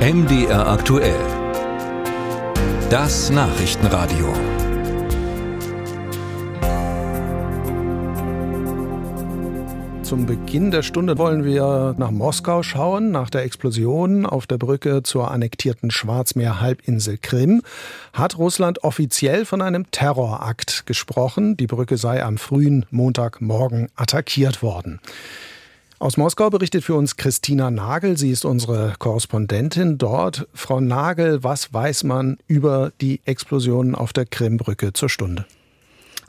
MDR aktuell. Das Nachrichtenradio. Zum Beginn der Stunde wollen wir nach Moskau schauen, nach der Explosion auf der Brücke zur annektierten Schwarzmeer-Halbinsel Krim. Hat Russland offiziell von einem Terrorakt gesprochen? Die Brücke sei am frühen Montagmorgen attackiert worden. Aus Moskau berichtet für uns Christina Nagel. Sie ist unsere Korrespondentin dort. Frau Nagel, was weiß man über die Explosionen auf der Krimbrücke zur Stunde?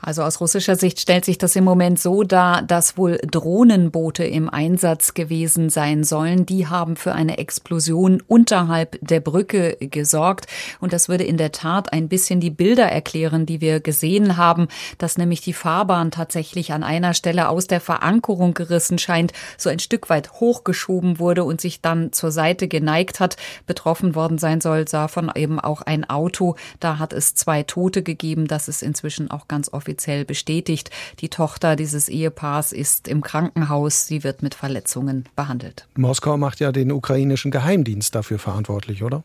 Also aus russischer Sicht stellt sich das im Moment so dar, dass wohl Drohnenboote im Einsatz gewesen sein sollen. Die haben für eine Explosion unterhalb der Brücke gesorgt. Und das würde in der Tat ein bisschen die Bilder erklären, die wir gesehen haben, dass nämlich die Fahrbahn tatsächlich an einer Stelle aus der Verankerung gerissen scheint, so ein Stück weit hochgeschoben wurde und sich dann zur Seite geneigt hat. Betroffen worden sein soll davon eben auch ein Auto. Da hat es zwei Tote gegeben. Das ist inzwischen auch ganz offiziell offiziell bestätigt. Die Tochter dieses Ehepaars ist im Krankenhaus. Sie wird mit Verletzungen behandelt. Moskau macht ja den ukrainischen Geheimdienst dafür verantwortlich, oder?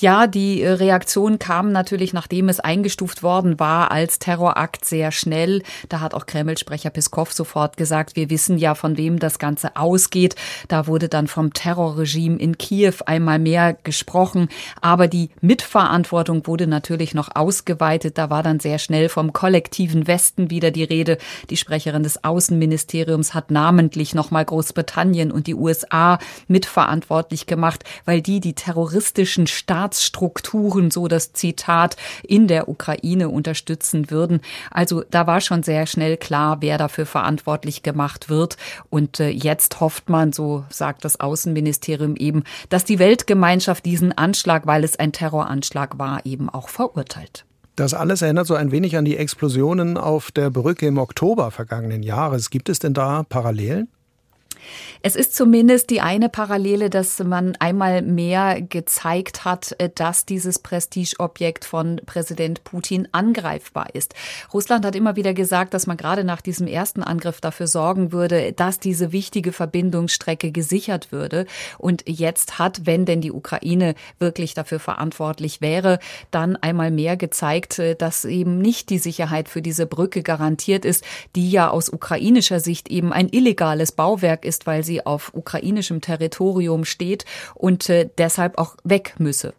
Ja, die äh, Reaktion kam natürlich, nachdem es eingestuft worden war, als Terrorakt sehr schnell. Da hat auch Kreml-Sprecher Peskov sofort gesagt, wir wissen ja, von wem das Ganze ausgeht. Da wurde dann vom Terrorregime in Kiew einmal mehr gesprochen. Aber die Mitverantwortung wurde natürlich noch ausgeweitet. Da war dann sehr schnell vom kollektiven Westen wieder die Rede. Die Sprecherin des Außenministeriums hat namentlich nochmal Großbritannien und die USA mitverantwortlich gemacht, weil die die terroristischen Staaten Staatsstrukturen, so das Zitat, in der Ukraine unterstützen würden. Also da war schon sehr schnell klar, wer dafür verantwortlich gemacht wird. Und äh, jetzt hofft man, so sagt das Außenministerium eben, dass die Weltgemeinschaft diesen Anschlag, weil es ein Terroranschlag war, eben auch verurteilt. Das alles erinnert so ein wenig an die Explosionen auf der Brücke im Oktober vergangenen Jahres. Gibt es denn da Parallelen? Es ist zumindest die eine Parallele, dass man einmal mehr gezeigt hat, äh, dass dieses Prestigeobjekt von Präsident Putin angreifbar ist. Russland hat immer wieder gesagt, dass man gerade nach diesem ersten Angriff dafür sorgen würde, dass diese wichtige Verbindungsstrecke gesichert würde. Und jetzt hat, wenn denn die Ukraine wirklich dafür verantwortlich wäre, dann einmal mehr gezeigt, äh, dass eben nicht die Sicherheit für diese Brücke garantiert ist, die ja aus ukrainischer Sicht eben ein illegales Bauwerk ist, weil sie auf ukrainischem Territorium steht und äh, deshalb auch weg müsse.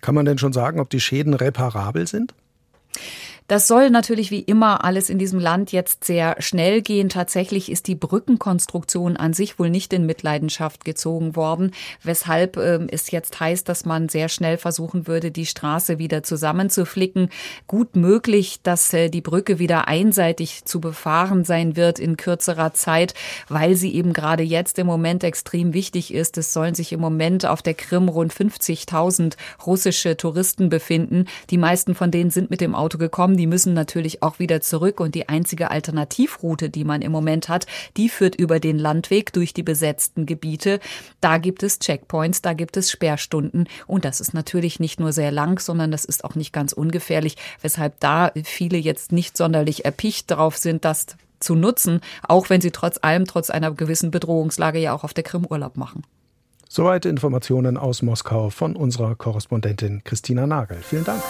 Kann man denn schon sagen, ob die Schäden reparabel sind? Das soll natürlich wie immer alles in diesem Land jetzt sehr schnell gehen. Tatsächlich ist die Brückenkonstruktion an sich wohl nicht in Mitleidenschaft gezogen worden, weshalb äh, es jetzt heißt, dass man sehr schnell versuchen würde, die Straße wieder zusammenzuflicken. Gut möglich, dass äh, die Brücke wieder einseitig zu befahren sein wird in kürzerer Zeit, weil sie eben gerade jetzt im Moment extrem wichtig ist. Es sollen sich im Moment auf der Krim rund 50.000 russische Touristen befinden. Die meisten von denen sind mit dem Auto gekommen die müssen natürlich auch wieder zurück und die einzige Alternativroute, die man im Moment hat, die führt über den Landweg durch die besetzten Gebiete. Da gibt es Checkpoints, da gibt es Sperrstunden und das ist natürlich nicht nur sehr lang, sondern das ist auch nicht ganz ungefährlich, weshalb da viele jetzt nicht sonderlich erpicht darauf sind, das zu nutzen, auch wenn sie trotz allem, trotz einer gewissen Bedrohungslage ja auch auf der Krim Urlaub machen. Soweit Informationen aus Moskau von unserer Korrespondentin Christina Nagel. Vielen Dank.